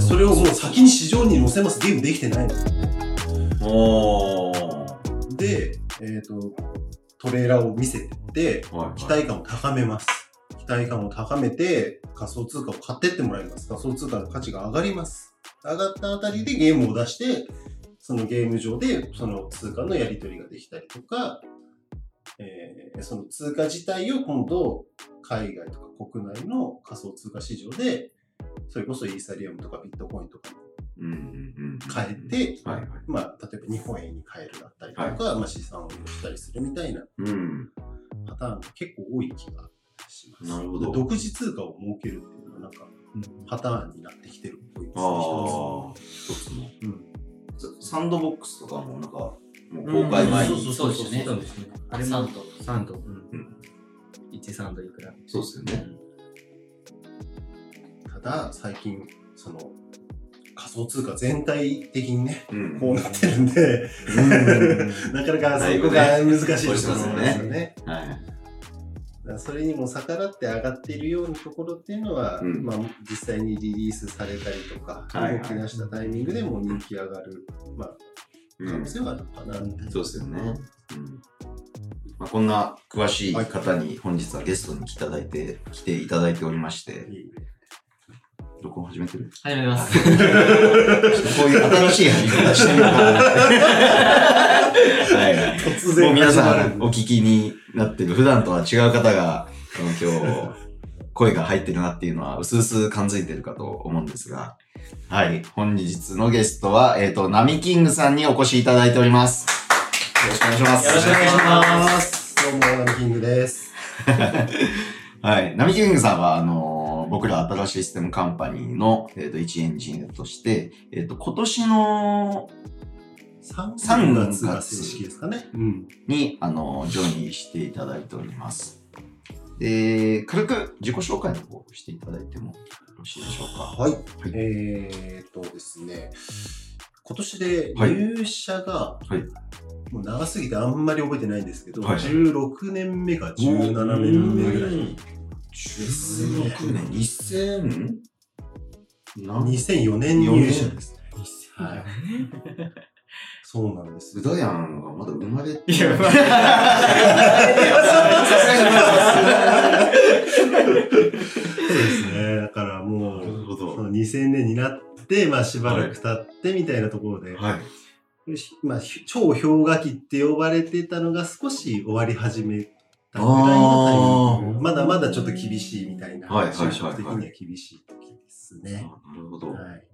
それをもう先に市場に載せます。ゲームできてないの。で、えっ、と、トレーラーを見せて、はいはい期待感を高めます。期待感を高めて、仮想通貨を買ってってもらいます。仮想通貨の価値が上がります。上がったあたりでゲームを出して、そのゲーム上でその通貨のやり取りができたりとか、えーその通貨自体を今度、海外とか国内の仮想通貨市場で、それこそイーサリアムとかビットコインとか。変えて、はいはい。まあ、例えば日本円に変えるだったりとか、まあ、資産を利用したりするみたいなうん。パターンが結構多い気がします。なるほど独自通貨を設けるっていうのはなんかパターンになってきてるっぽいですね。一つの。うんサンドボックスとかもなんか、公開前に。そうそうですねそうですね。あれサンド。サンド。うん1サンドいくら。そうですよね。ただ、最近、その、仮想通貨全体的にね、うんこうなってるんで、なかなかそこが難しいところですよね。はい。それにも逆らって上がっているようなところっていうのは、うんまあ、実際にリリースされたりとか、はいはい動き出したタイミングでも人気上がる、まあ、可能性はあるのかな、みたいな。そうですよね。うんまあ、こんな詳しい方に本日はゲストに来ていただいて、来ていただいておりまして、録音始めてる？始めます。こういう新しい始め方してみようかなって。は いはい。突然もう皆さんお聞きになってる、普段とは違う方が、今日、声が入ってるなっていうのは、うすうす感づいてるかと思うんですが、はい。本日のゲストは、えっ、と、ナミキングさんにお越しいただいております。よろしくお願いします。よろしくお願いします。どうも、ナミキングです。はい。ナミキングさんは、あのー僕ら新しいシステムカンパニーの、えっ、と、一エンジニアとして、えっ、と、今年の、3 3月が正式ですかね。うん。に、あのージョインしていただいております。で、軽く自己紹介の方をしていただいてもよろしいでしょうか？はい。はいえーっとですね、今年ではい入社が、はいもう長すぎてあんまり覚えてないんですけど、はい16年目か17年目ぐらい。16年、2000? 何2004年入社ですね。はい。そうなんです。うだやんがまだ生まれていや、まそうですね。だからもう、その2000年になって、まあしばらく経ってみたいなところで、はい。まあ、ひ超氷河期って呼ばれてたのが少し終わり始めたぐらいのタイミング。まだまだちょっと厳しいみたいな、はいはいはいはい就職的には厳しい時ですあね。なるほど。はい。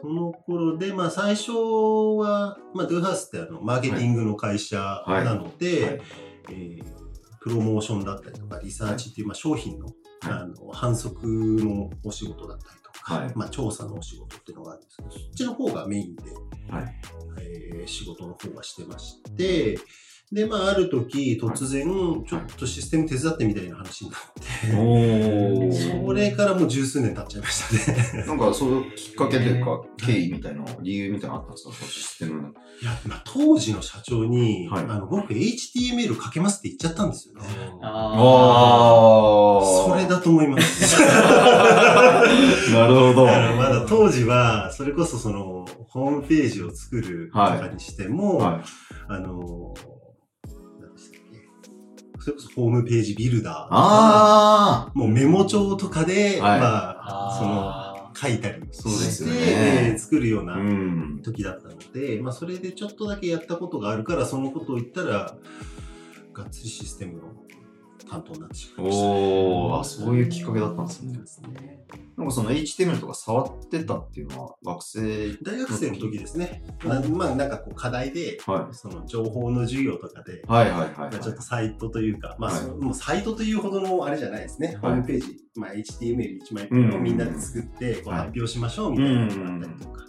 その頃で、まあ最初は、まあドゥーハウスってあの、マーケティングの会社なので、はい。はいえープロモーションだったりとか、リサーチっていう、まあ商品の,、あの反則のお仕事だったりとか、はい。まあ調査のお仕事っていうのがあるんですけど、そっちの方がメインで、はい。えー仕事の方はしてまして、で、まあ、ある時、突然、ちょっとシステム手伝ってみたいな話になって、おそれからもう十数年経っちゃいましたね。なんか、そのきっかけというか、経緯みたいな、理由みたいなのあったんですか？そのシステムの。いや、まあ、当時の社長に、はいあの、僕 HTML 書けますって言っちゃったんですよね。ああそれだと思います。なるほど。だからまだ当時は、それこそその、ホームページを作るとかにしても、はあの、それこそホームページビルダーとか、あもうメモ帳とかで、はいまああ、その、書いたりそうですよね作るようあ。なうん。時だったので、まあ、それでちょっとだけやったことがあるから、そのことを言ったら、がっつりシステムの担当になってしまいました、おー、あ、そういうきっかけだったんですねそう。ですね。なんかその HTML とか触ってたっていうのは、学生、大学生の時ですね。なまあ、なんかこう課題で、はその情報の授業とかで、い。はいはいはい、まあちょっはとサイトというか、まあ、はいそのもうサイトというほどのあれじゃないですね。ホームページ、まあ、HTML1 枚うんをみんなで作って、こうはい発表しましょうみたいなのがあったりとか。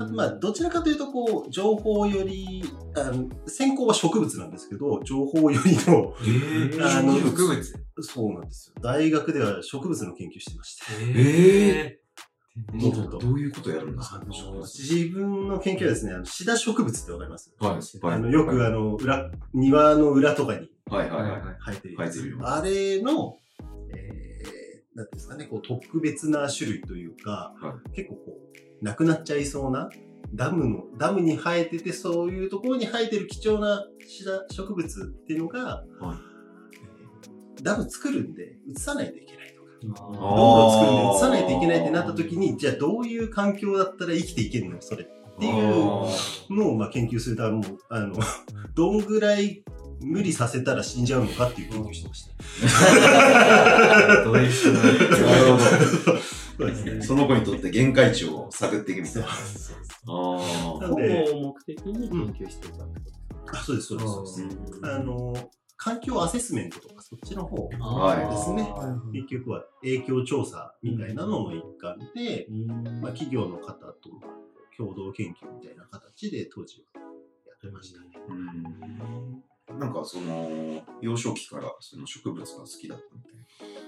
あとまあ、どちらかというと、こう、情報より、あの専攻は植物なんですけど、情報よりの、えあの植物。そうなんですよ。大学では植物の研究してまして。えもともと？どういうことやるんですか？あの自分の研究はですね、あのシダ植物ってわかります？はい。はい。あのよくあの裏、庭の裏とかにはいはい。はい。生えてるやつ。生えてるよあれの、えー、なんていうんですかね、こう特別な種類というか、は結構こう、なくなっちゃいそうな、ダムの、ダムに生えてて、そういうところに生えてる貴重なシダ植物っていうのが、はい。えーダム作るんで、移さないといけないとか。道路を作るんで移さないといけないってなった時に、じゃあどういう環境だったら生きていけるの？それっていうあのをまあ研究するためもう、あの、どんぐらい無理させたら死んじゃうのかっていう研究してました。どういうなるほそうですねど。その子にとって限界値を探っていくみたそいうな。そうで保護を目的に研究してたってことあそうです、そうですそうです。あの、環境アセスメントとかそっちの方はいですね。あ結局は影響調査みたいなのの一環で、ーまあ、企業の方と共同研究みたいな形で当時はやってましたね。うんなんかその、幼少期からその植物が好きだったみたい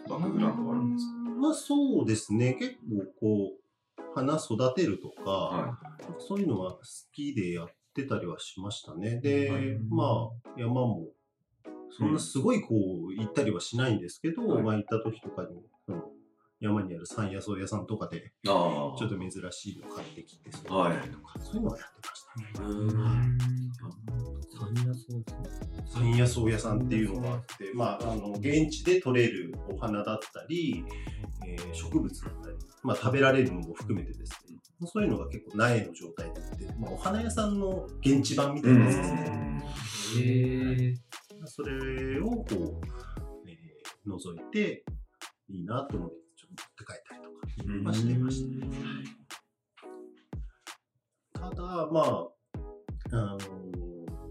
なバックグラウンドがあるんですまあそうですね。結構こう、花育てるとか、かはそういうのは好きでやってたりはしましたね。で、はいまあ山も、そんなすごいこう行ったりはしないんですけど、はいまあ行った時とかに、その山にある山野草屋さんとかで、い。ああ。ちょっと珍しいの買ってきて、そそういうのはやってましたね。三野草。山野草屋さんっていうのがあって、まあ、あの現地で採れるお花だったり、えー植物だったり、まあ、食べられるのも含めてですね、そういうのが結構苗の状態でまあ、お花屋さんの現地版みたいなやつですね。へえ。それをこう、えー覗いていいなと思って、ちょっと持って帰ったりとか、うんまあ、してましたね。ただ、まあ、あの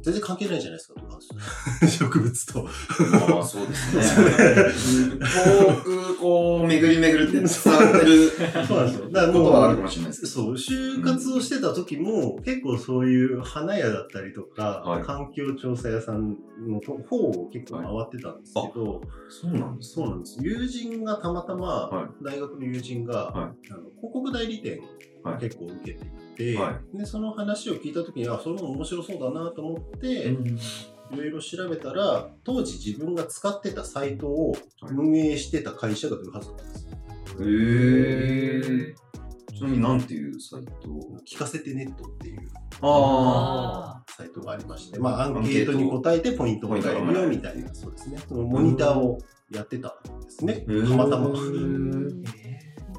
全然関係ないじゃないですか、植物と。まあそうですね。遠くこう巡り巡るって伝わってるそうなんですよ。だからもうことはあるかもしれないですけそう、就活をしてた時も、結構そういう花屋だったりとか、はい環境調査屋さんのと方を結構回ってたんですけど、ど。そうなんですそうなんです。友人がたまたま、は大学の友人が、はあの広告代理店を結構受けていて、はでその話を聞いた時に、あ、それも面白そうだなと思って、いろいろ調べたら、当時自分が使ってたサイトを運営してた会社がドゥハウスだったんですよ。へえ。ちなみになんていうサイト聞かせてネットっていうあサイトがありまして、まあ、アンケートに答えてポイントをもらえるよみたいな、そうですね。そのモニターをやってたんですね。たまたま。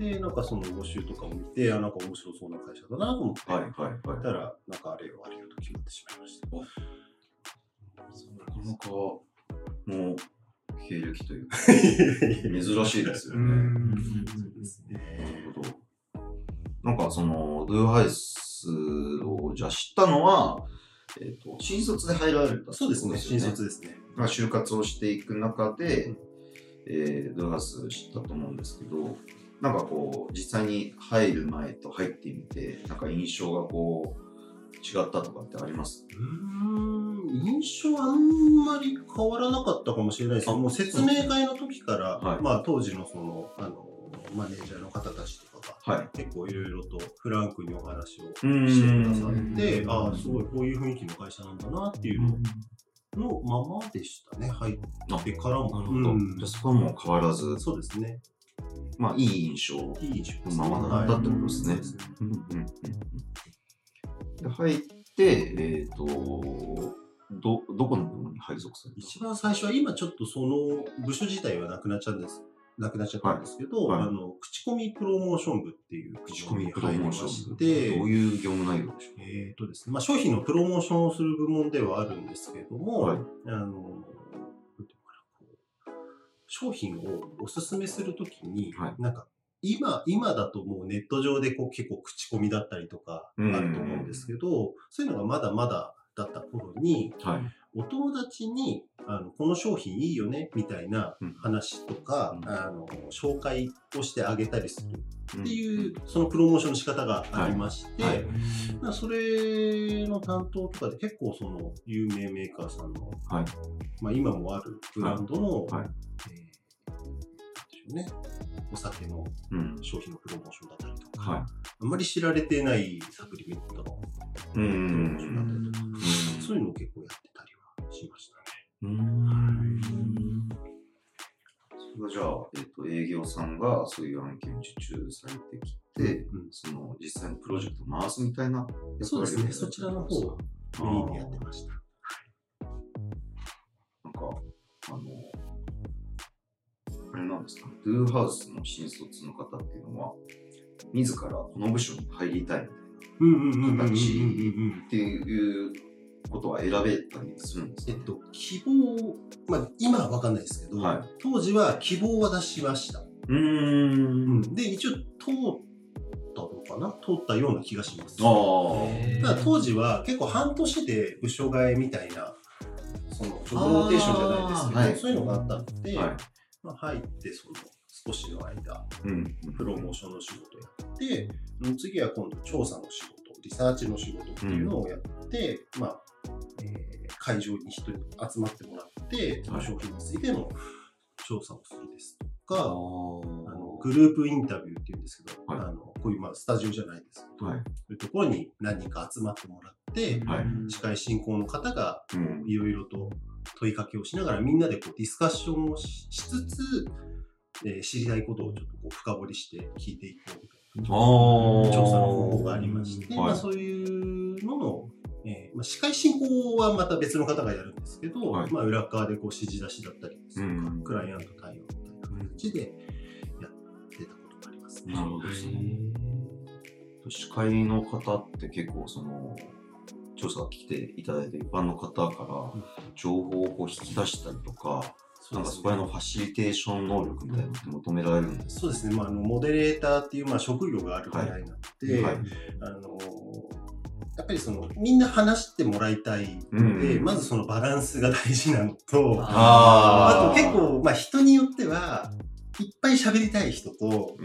ーで、なんかその募集とかを見て、あ、なんか面白そうな会社だなと思って、あ。はいはいはい。たら、なんかあれよあれよと決まってしまいました。なかなか、もう、経歴というか、珍しいですよね。そうですね。なるほど。なんかその、ドゥーハイスをじゃあ知ったのは、えっ、と、新卒で入られたそうですね、新卒ですね。まあ、就活をしていく中で、えー、ドゥーハイス知ったと思うんですけど、なんかこう、実際に入る前と入ってみて、なんか印象がこう、違ったとかってあります？うーん、印象はあんまり変わらなかったかもしれないですけど、あもう説明会の時から、はいまあ当時のその、あの、マネージャーの方たちとかが、はい。結構いろいろとフランクにお話をうしてくださんって、うんああ、すごいこういう雰囲気の会社なんだなっていうののままでしたね、入ってからも。なるほど。うんじゃあそこはもう変わらず、そうですね。まあいい印象。いい印象ですままだったってことですね。入って、えっ、と、ど、どこの部門に配属された？一番最初は今ちょっとその部署自体はなくなっちゃうんです。なくなっちゃったんですけど、はい。はい。あの、口コミプロモーション部っていう口コミプロモーションし部。て、どういう業務内容でしょえーとですね、まあ、商品のプロモーションをする部門ではあるんですけれども、はい。あの、商品をおすすめするときに、はいなんか、今、今だともうネット上でこう結構口コミだったりとかあると思うんですけど、そういうのがまだまだだった頃に、うはい。お友達にあのこの商品いいよねみたいなうん。話とか、うん。あの紹介をしてあげたりするっっていう、そのプロモーションの仕方がありまして、はい。はいまあそれの担当とかで結構その有名メーカーさんの、はい。まあ、今もあるブランドの、はい。えーなんでしょうね、お酒のうん。商品のプロモーションだったりとか、はあんまり知られてないサプリメントが、い。うん。うん。そういうのを結構やってたりはしましたね。うん。それはじゃあ、えっ、と、営業さんがそういう案件受注されてきて、うんその実際のプロジェクトを回すみたいな役そうですね、そちらの方をメインでやってました。なんか、あの、あれなんですか？ね、ドゥーハウスの新卒の方っていうのは、自らこの部署に入りたいみたいなうんうんうんうんうんうんうん。っていうことは選べたりするんですか、えっと、希望、まあ、今は分かんないですけど、はい当時は希望は出しました。うーん。で、一応通ったのかな？通ったような気がします。ああ。ただ当時は結構半年で部署替えみたいな、その、ジョブローテーションじゃないですけど、はいそういうのがあったので、はい。まあ、入って、その、少しの間、うん。プロモーションの仕事をやって、うん次は今度調査の仕事、リサーチの仕事っていうのをやって、まあ、えー会場に人に集まってもらって、その商品についての調査をするですとか、あのグループインタビューっていうんですけど、はいあのこういうまあスタジオじゃないですけど、はい。そういうところに何人か集まってもらって、はい司会進行の方がうん。いろいろと問いかけをしながらみんなでこうディスカッションをししつつ、えー知りたいことをちょっとこう深掘りして聞いていこうみたいなああ。調査の方法がありまして、はいまあ、そういうのの、えーまあ、司会進行はまた別の方がやるんですけど、はいまあ、裏側でこう指示出しだったりですとか、うんクライアント対応みたいな形でやってたことがありますね。なるほどですね。司会の方って結構その、調査来ていただいて一般の方から情報をこう引き出したりとか、なんかそこへのファシリテーション能力みたいなのって求められるんですそうですね、まあ、あのモデレーターっていうまあ職業があるぐらいなので、はい。あのやっぱりそのみんな話してもらいたいので、うんまずそのバランスが大事なのと、あと結構、まあ、人によってはいっぱい喋りたい人と、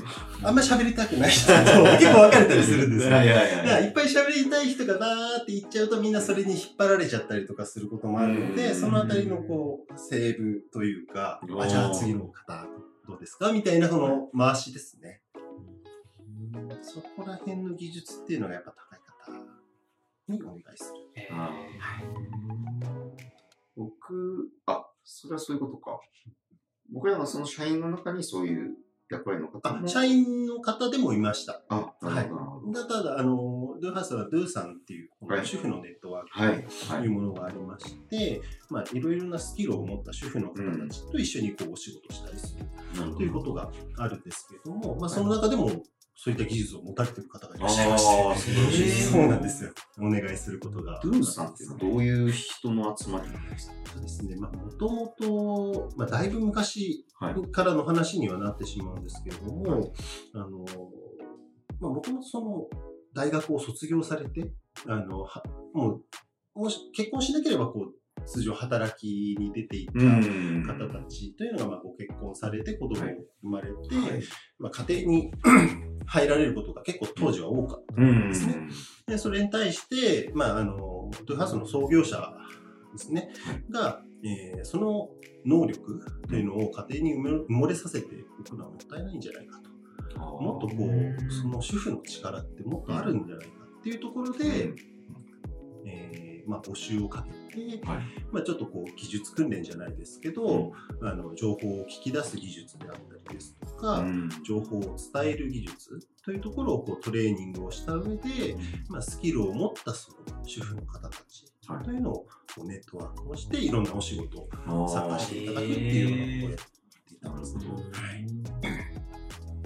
あんまり喋りたくない人と 結構分かれたりするんですよ。はいはいだからはい。いっぱい喋りたい人がバーって言っちゃうとみんなそれに引っ張られちゃったりとかすることもあるので、うんそのあたりのこう、セーブというかあ、じゃあ次の方どうですか？みたいなこの回しですね。そこら辺の技術っていうのがやっぱ高い方にお願いする。あ僕、あ、それはそういうことか。僕らのその社員の中にそういう役割の方も。あ、社員の方でもいました。あ、なるほどなるほど。だただ、あの、ドゥーハウスはドゥーさんっていう、こはいの主婦のネットワークはい。はい。というものがありまして、まあ、いろいろなスキルを持った主婦の方たちと一緒にこうお仕事したりするなるほということが。があるんですけども、まあ、その中でもそういった技術を持たれている方がいらあっしゃいましあ、て、素晴らしいですそうなんですよ。お願いすることが。ドゥーさんっていうのはどういう人の集まりなんですか？そうですね、まあ、もともと、まあ、だいぶ昔はい。からの話にはなってしまうんですけれども、はいあの、まあ、もともとその、大学を卒業されて、あの、はもう、もし結婚しなければ、こう、通常働きに出ていたん。方たちというのが、まあ、ご結婚されて、子供をはい。生まれて、はい。まあ、家庭に 入られることが結構当時は多かったうんんですね。で、それに対して、まあ、あの、トゥーハウスの創業者ですね、が、えーその能力というのを家庭に埋もれさせておくのはもったいないんじゃないかと。もっとこう、その主婦の力ってもっとあるんじゃないかっていうところで、えーまあ、募集をかけて、はい。まあ、ちょっとこう、技術訓練じゃないですけど、あの情報を聞き出す技術であったりですとか、うん。情報を伝える技術というところをこうトレーニングをした上で、まあ、スキルを持ったその主婦の方たちはい。というのをこうネットワークをしていろんなお仕事をあー参加していただくっていうのをこうやっていたんですけど、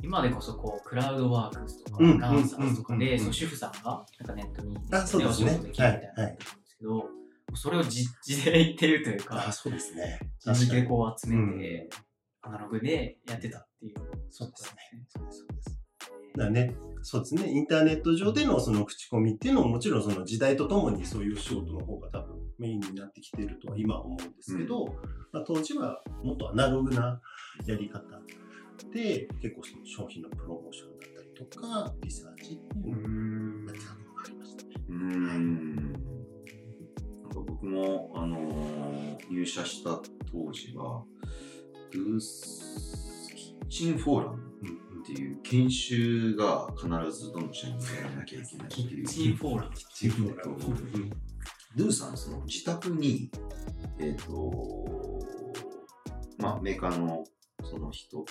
今でこそこうクラウドワークスとか、うん。ランサーズとかで、うん。うん。その主婦さんがなんかネットに、あそうですね。お仕事できるみたいな。のがあったんですけど、それを実地で言ってるというあか、そうですね。人事でこう集うんめて、アナログでやってたっていう。そうですね。そうです、そうです。だね、そうですね。インターネット上でのその口コミっていうのももちろんその時代とともにそういうお仕事の方が多分メインになってきているとは今は思うんですけど、まあ、当時はもっとアナログなやり方で結構その商品のプロモーションだったりとかリサーチっていうのをやってたのがありましたね。うーん僕も、あのー入社した当時は、ドゥースキッチンフォーラムうんっていう研修が必ずどの社員がやらなきゃいけないってキいう。ッチンフォーラム。チームがドゥさん、その自宅に、えっ、と、まあ、メーカーのその人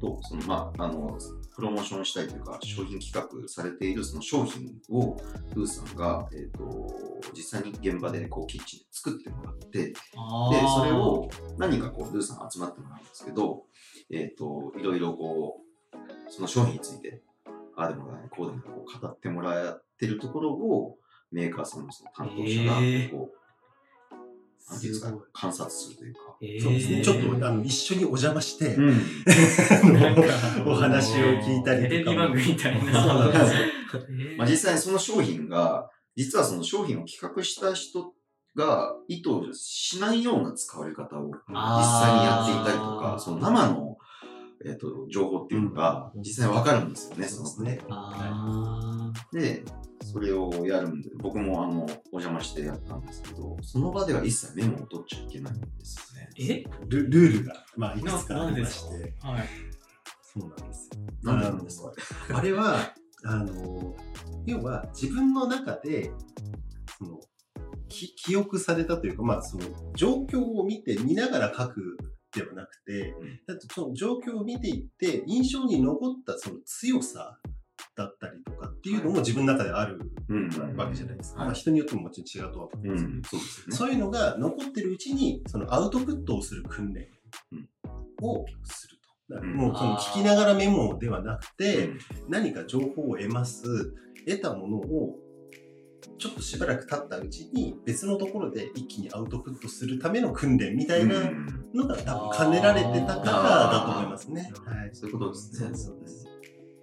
と、その、まあ、あの、プロモーションしたいというか、商品企画されているその商品を、ドゥさんが、えっ、と、実際に現場でこう、キッチンで作ってもらって、で、あそれを何かこう、ドゥさん集まってもらうんですけど、えっ、と、いろいろこう、その商品について、ああでもない、こうでもない、こう語ってもらってるところを、メーカーさんのその担当者がこう、なんていうんですか観察するというか。えそうですね。ーちょっとあの一緒にお邪魔して、お話を聞いたりとかもテレビ番組みたいな。そうなんですまあ、実際にその商品が、実はその商品を企画した人が意図しないような使われ方を実際にやっていたりとか、その生の、えっと情報っていうのが実際にわかるんですよね、そうですそのね。あで、それをやるんで、僕もあの、お邪魔してやったんですけど、その場では一切メモを取っちゃいけないんですよね。ーえ？ルルールが、まあ、いくつかあななんでりますしかて、はい。そうなんですよ。なんでなんですか？あれは、あの、要は自分の中で、その、き記憶されたというか、まあ、その、状況を見て、見ながら書くではなくて、うん。だってその状況を見ていって、印象に残ったその強さだったりとかっていうのも自分の中であるうん。わけじゃないですか。はい。まあ、人によってももちろん違うとは思うんうですけど、うですよね。そういうのが残ってるうちに、そのアウトプットをする訓練をすると。もうその聞きながらメモではなくて、何か情報を得ます。得たものを、ちょっとしばらく経ったうちに別のところで一気にアウトプットするための訓練みたいなうんのが多分兼ねられてたからだと思いますね。はい。そういうことですね。そうです。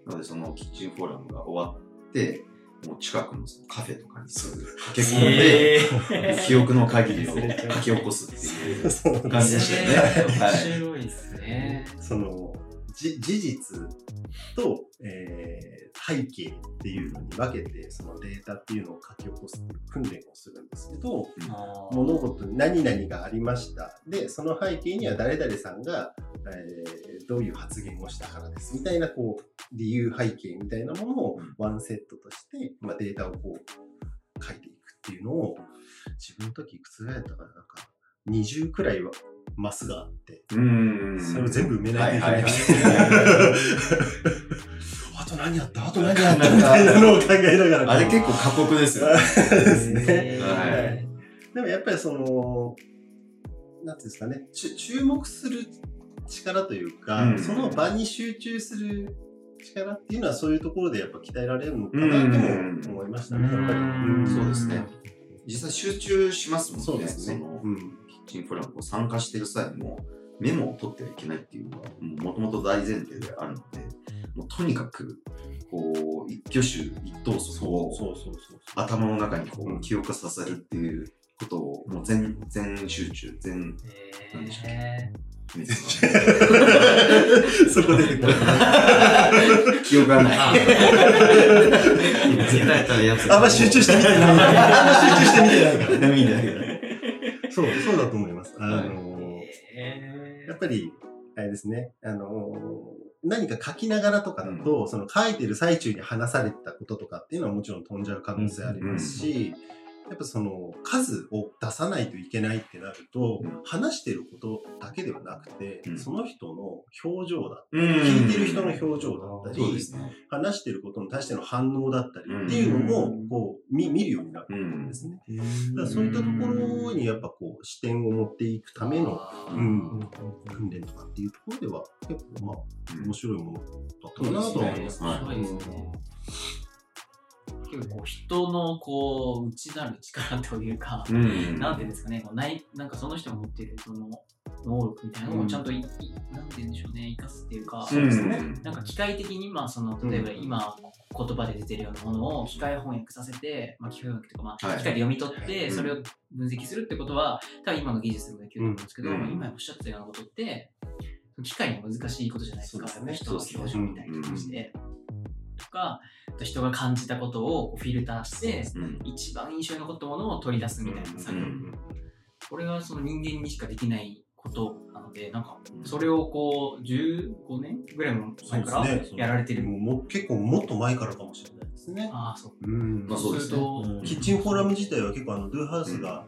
なので、そのキッチンフォーラムが終わって、もう近くのカフェとかにすぐ駆け込んで、えー記憶の限りを書き起こすっていう感じでしたよね。はい。面白いですね。そのじ事実と、えー背景っていうのに分けてそのデータっていうのを書き起こすっていう訓練をするんですけど物事に何々がありました。でその背景には誰々さんが、えーどういう発言をしたからです。みたいなこう理由背景みたいなものをうん。ワンセットとして、まあ、データをこう書いていくっていうのを自分の時いくつぐらいだったかな。なんか20くらいはマスがあってうんそれを全部埋めないといけないあと何やった？あと何やった？みたいなのを考えながら。あれ結構過酷ですよね。ですね。えーはいでもやっぱりその、なんていうんですかね、注目する力というか、うんその場に集中する力っていうのはそういうところでやっぱ鍛えられるのかなとも思いましたね、やっぱり。うんそうですね。実際集中しますもんね。そうですね。のうんキンフォーラムを参加してる際もメモを取ってはいけないっていうのはもともと大前提であるので、もうとにかくこう一挙手一投足を。頭の中にこう記憶させるっていうことをもう全全集中全え そこ出てくる。記憶がない。あんま集中して見てない。あんま集中して見てないから。そう、そうだと思います。あはい。のやっぱり、あれですね、あの何か書きながらとかだと、その書いてる最中に話されてたこととかっていうのはもちろん飛んじゃう可能性ありますし、やっぱその数を出さないといけないってなると、うん話してることだけではなくて、うんその人の表情だうん聞いてる人の表情だったり。話してることに対しての反応だったりうんっていうのも、こう、見見るようになるうんんですね。だからそういったところにやっぱこう視点を持っていくための、うん、訓練とかっていうところでは結構まあうん面白いものだったかなとは思います。はい。結構こう人のこう内なる力というか、うん。なんていうんですかね、こうないなんかその人が持っているその能力みたいなのをちゃんとい、いなんて言うんでしょうね、生かすっていうか、そうですね。なんか機械的に、まあ、その例えばうん。今言葉で出てるようなものを機械翻訳させて、まあ、機械翻訳とか、まあ、はい。機械で読み取って、うん。それを分析するってことは、多分今の技術でもできると思うんですけど、うん。まあ今おっしゃってたようなことって、機械には難しいことじゃないですか。すね。人の表情みたいな感じで。とか、人が感じたことをフィルターして、うん一番印象に残ったものを取り出すみたいな作業。うんこれがその人間にしかできないことなので、なんか、それをこう、15年ぐらいも前からそうですねやられてる。もうも結構もっと前からかもしれないですね。ああ、そう。うんまあそうですねそうするとうんキッチンフォーラム自体は結構あのドゥーハウスが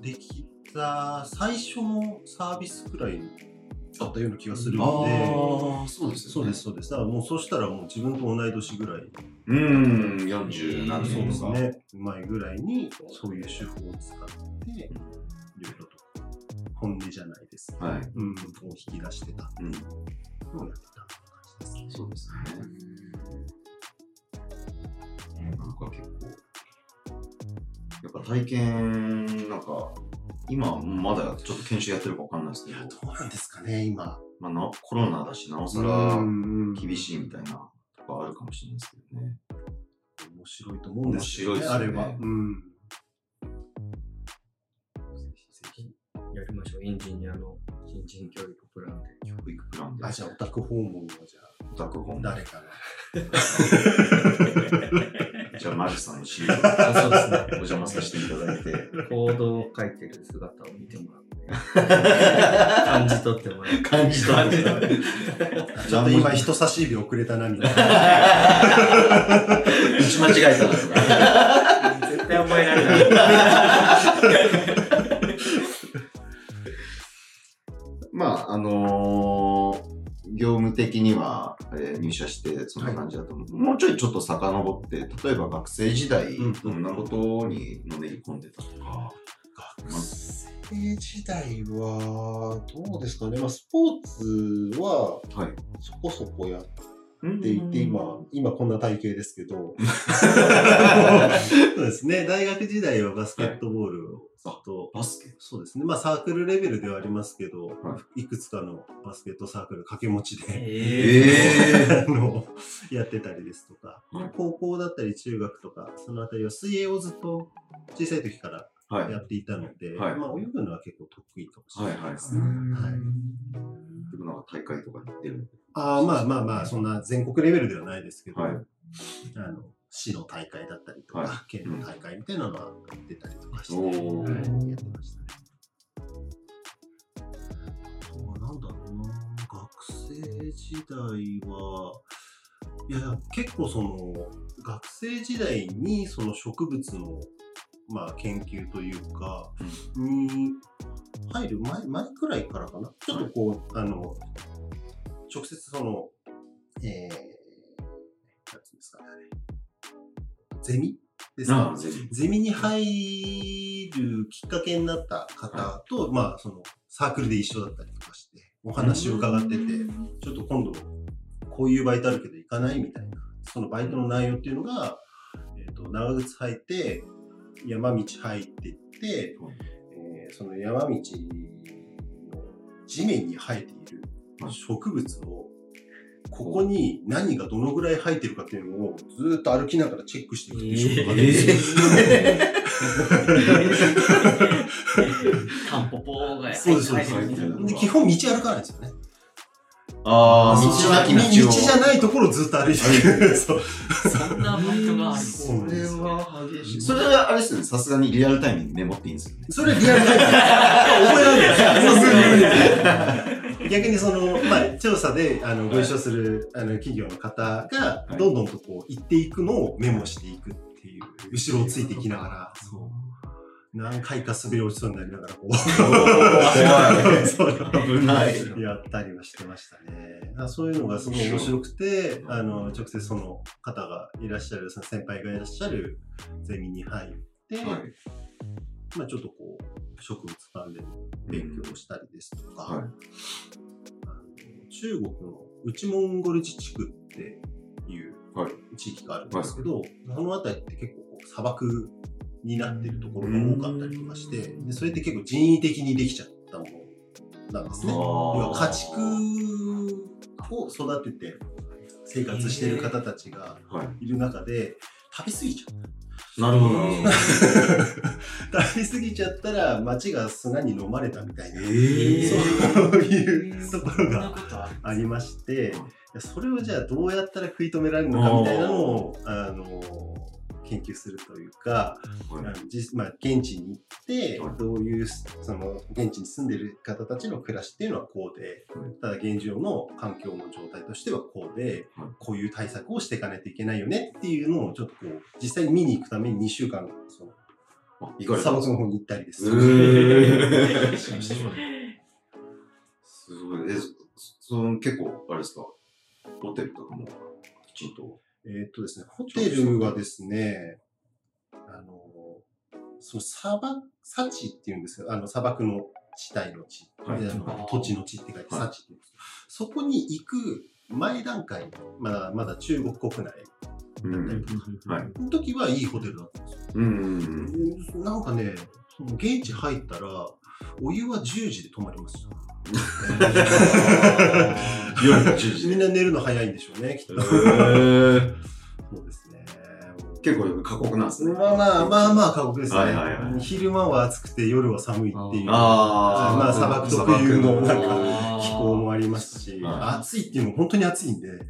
できた最初のサービスくらいだったような気がするので。ああ、そうですよね。そうです、そうです。だからもうそしたらもう自分と同い年ぐらい、うん、40何そう年とか。ですね、前ぐらいにそういう手法を使って、いろいろと本音じゃないですけど、はい。うん、を引き出してたうん、のをやってた感じですね。そうですね。なんか結構、やっぱ体験、なんか、今まだちょっと研修やってるかわかんないですけどいや、、どうなんですかね、今。まあ、なコロナだし、なおさらうん厳しいみたいなとこあるかもしれないですけどね。面白いと思うんですよね、面白いですよねあれは。うん。ぜひぜひやりましょう。エンジニアの新人教育プランで。教育プランで。あ、じゃあ、オタク訪問をじゃあ、オタク本。誰かが。じゃあ、マジさんの資料をあそうですね。お邪魔させていただいて。コードを書いてる姿を見 てもらって、感じ取ってもらって。感じ取ってちょっと今、人差し指遅れたな、みたいな。打ち間違えたなとか。絶対覚えられない。まあ、あのー業務的には、えー入社してそんな感じだと思う。もうちょいちょっと遡って、例えば学生時代、うんどんなことにのめり込んでたとか。学生時代は、どうですかね。まあ、スポーツははい。そこそこやっっていて、今、今こんな体型ですけど。そうですね。大学時代はバスケットボールをずっと、バスケ？そうですね。まあ、サークルレベルではありますけど、、はい。くつかのバスケットサークル掛け持ちで、え あの、やってたりですとか、はい。高校だったり中学とか、そのあたりは水泳をずっと小さい時からはい。やっていたので、はい。まあ、泳ぐのは結構得意かもしれないですね。はいはいでもなんか大会とかに出る。あーまあまあまあ、そんな全国レベルではないですけど、はい。あの市の大会だったりとか、は県の大会みたいなのは出たりとかして、おーはいやってましたね。あとはなんだろうな、学生時代は、いや、結構その、学生時代にその植物の、まあ、研究というか、に入る前前くらいからかな？ちょっとこう、あの、直接その、えー、なんていうんですかね。ゼミ？ですか？ゼミ。に入るきっかけになった方と、まあ、その、サークルで一緒だったりとかして、お話を伺ってて、ちょっと今度、こういうバイトあるけど行かないみたいな、そのバイトの内容っていうのが、えっ、と、長靴履いて、山道入っていって、はい。えーその山道の地面に生えているはい植物を、ここに何がどのぐらい生えてるかっていうのをずーっと歩きながらチェックしていくっていう仕事があるんですよ。タンポポがそうですそうです基本道。歩かないんですよね。ああ、道。そうなき道じゃないところをずっと歩いてる。そうそんなバイトがあるそうんですよは激しい。それはあれですよね、さすがにリアルタイムにメモっていいんですよね。それリアルタイム覚えられない。逆にその、まあ、調査であのご一緒するあの企業の方がい。どんどんとこう言っていくのをメモしていくっていう、後ろをついていきながら、そう何回か滑り落ちそうになりながらこう、そう。危ない。やったりはしてましたね。あそういうのがすごい面白くて、あの、直接その方がいらっしゃる、その先輩がいらっしゃるゼミに入って、はい。まあちょっとこう、植物関連の勉強をしたりですとか、はい。あの中国の内モンゴル自治区っていうはい。地域があるんですけど、その辺りって結構砂漠になってるところが多かったりとかして、でそれって結構人為的にできちゃったものなんですね。要は家畜を育てて生活してる方たちがはい。いる中で食べ過ぎちゃった。なるほど。食べ過ぎちゃったら町が砂に飲まれたみたいな、えそういうところがありまして、いやそれをじゃあどうやったら食い止められるのかみたいなのを、あの、研究するというか、はい。あの実まあ、現地に行ってはい、どういう、その、現地に住んでる方たちの暮らしっていうのはこうではい、ただ現状の環境の状態としてはこうではい、こういう対策をしていかないといけないよねっていうのをちょっとこう、実際に見に行くために2週間、その、かれたんですか？砂漠の方に行ったりです すごい。え、そその結構、あれですか、ホテルとかもきちんと。えーっとですね、ホテルはですね、あの、その砂漠、サチっていうんですよ。あの砂漠の地帯の地、はいであの土地の地って書いてはいサチって言うんですそこに行く前段階、まだまだ中国国内うん。はい。の時はいいホテルだったんですよ。うん。うんなんかね、その現地入ったら、お湯は10時で止まりました。夜の10時で。みんな寝るの早いんでしょうね、きっと。へーそうですね。結構過酷なんですね。まあまあまあまあ過酷ですね。はいはいはい昼間は暑くて夜は寒いっていう。あーまあ砂漠特有のなんか気候もありますし、はい暑いっていうのも本当に暑いんで、へー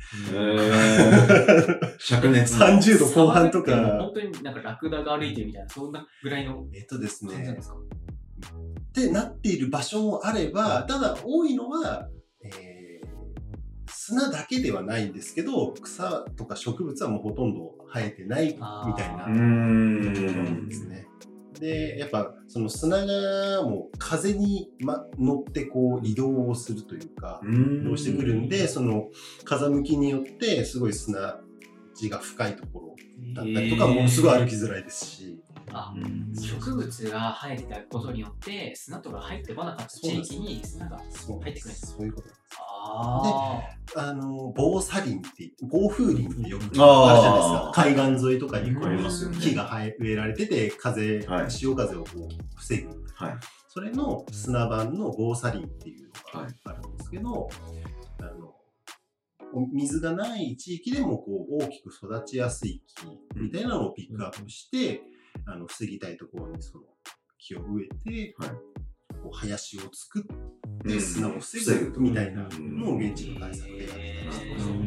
灼熱の。30度後半とか本、当になんかラクダが歩いてるみたいな、そんなぐらいのえっとですね感じなんで、すか、ってなっている場所もあれば、ただ多いのは、えー砂だけではないんですけど、草とか植物はもうほとんど生えてないみたいなところなんん。ですね。で、やっぱその砂がもう風に、ま、乗ってこう移動をするというか、移動してくるんで、その風向きによってすごい砂地が深いところだったりとか、もうすごい歩きづらいですし、あうん植物が生えてたことによって砂とか入ってこなかった地域に砂がそう入ってくるんですそういうことなんです。ああの、防砂林って、防風林ってよくあるじゃないですか。海岸沿いとかにこありますよねう木が生え植えられてて、風、はい潮風をこう防ぐ。はい。それの砂板の防砂林っていうのはいがあるんですけど、あの、お水がない地域でもこう大きく育ちやすい木みたいなのをピックアップして、あの、防ぎたいところにその木を植えて、はい。こう林を作っうん。て砂を防ぐみたいなうんのを現地の対策でやってたりしてました。ね。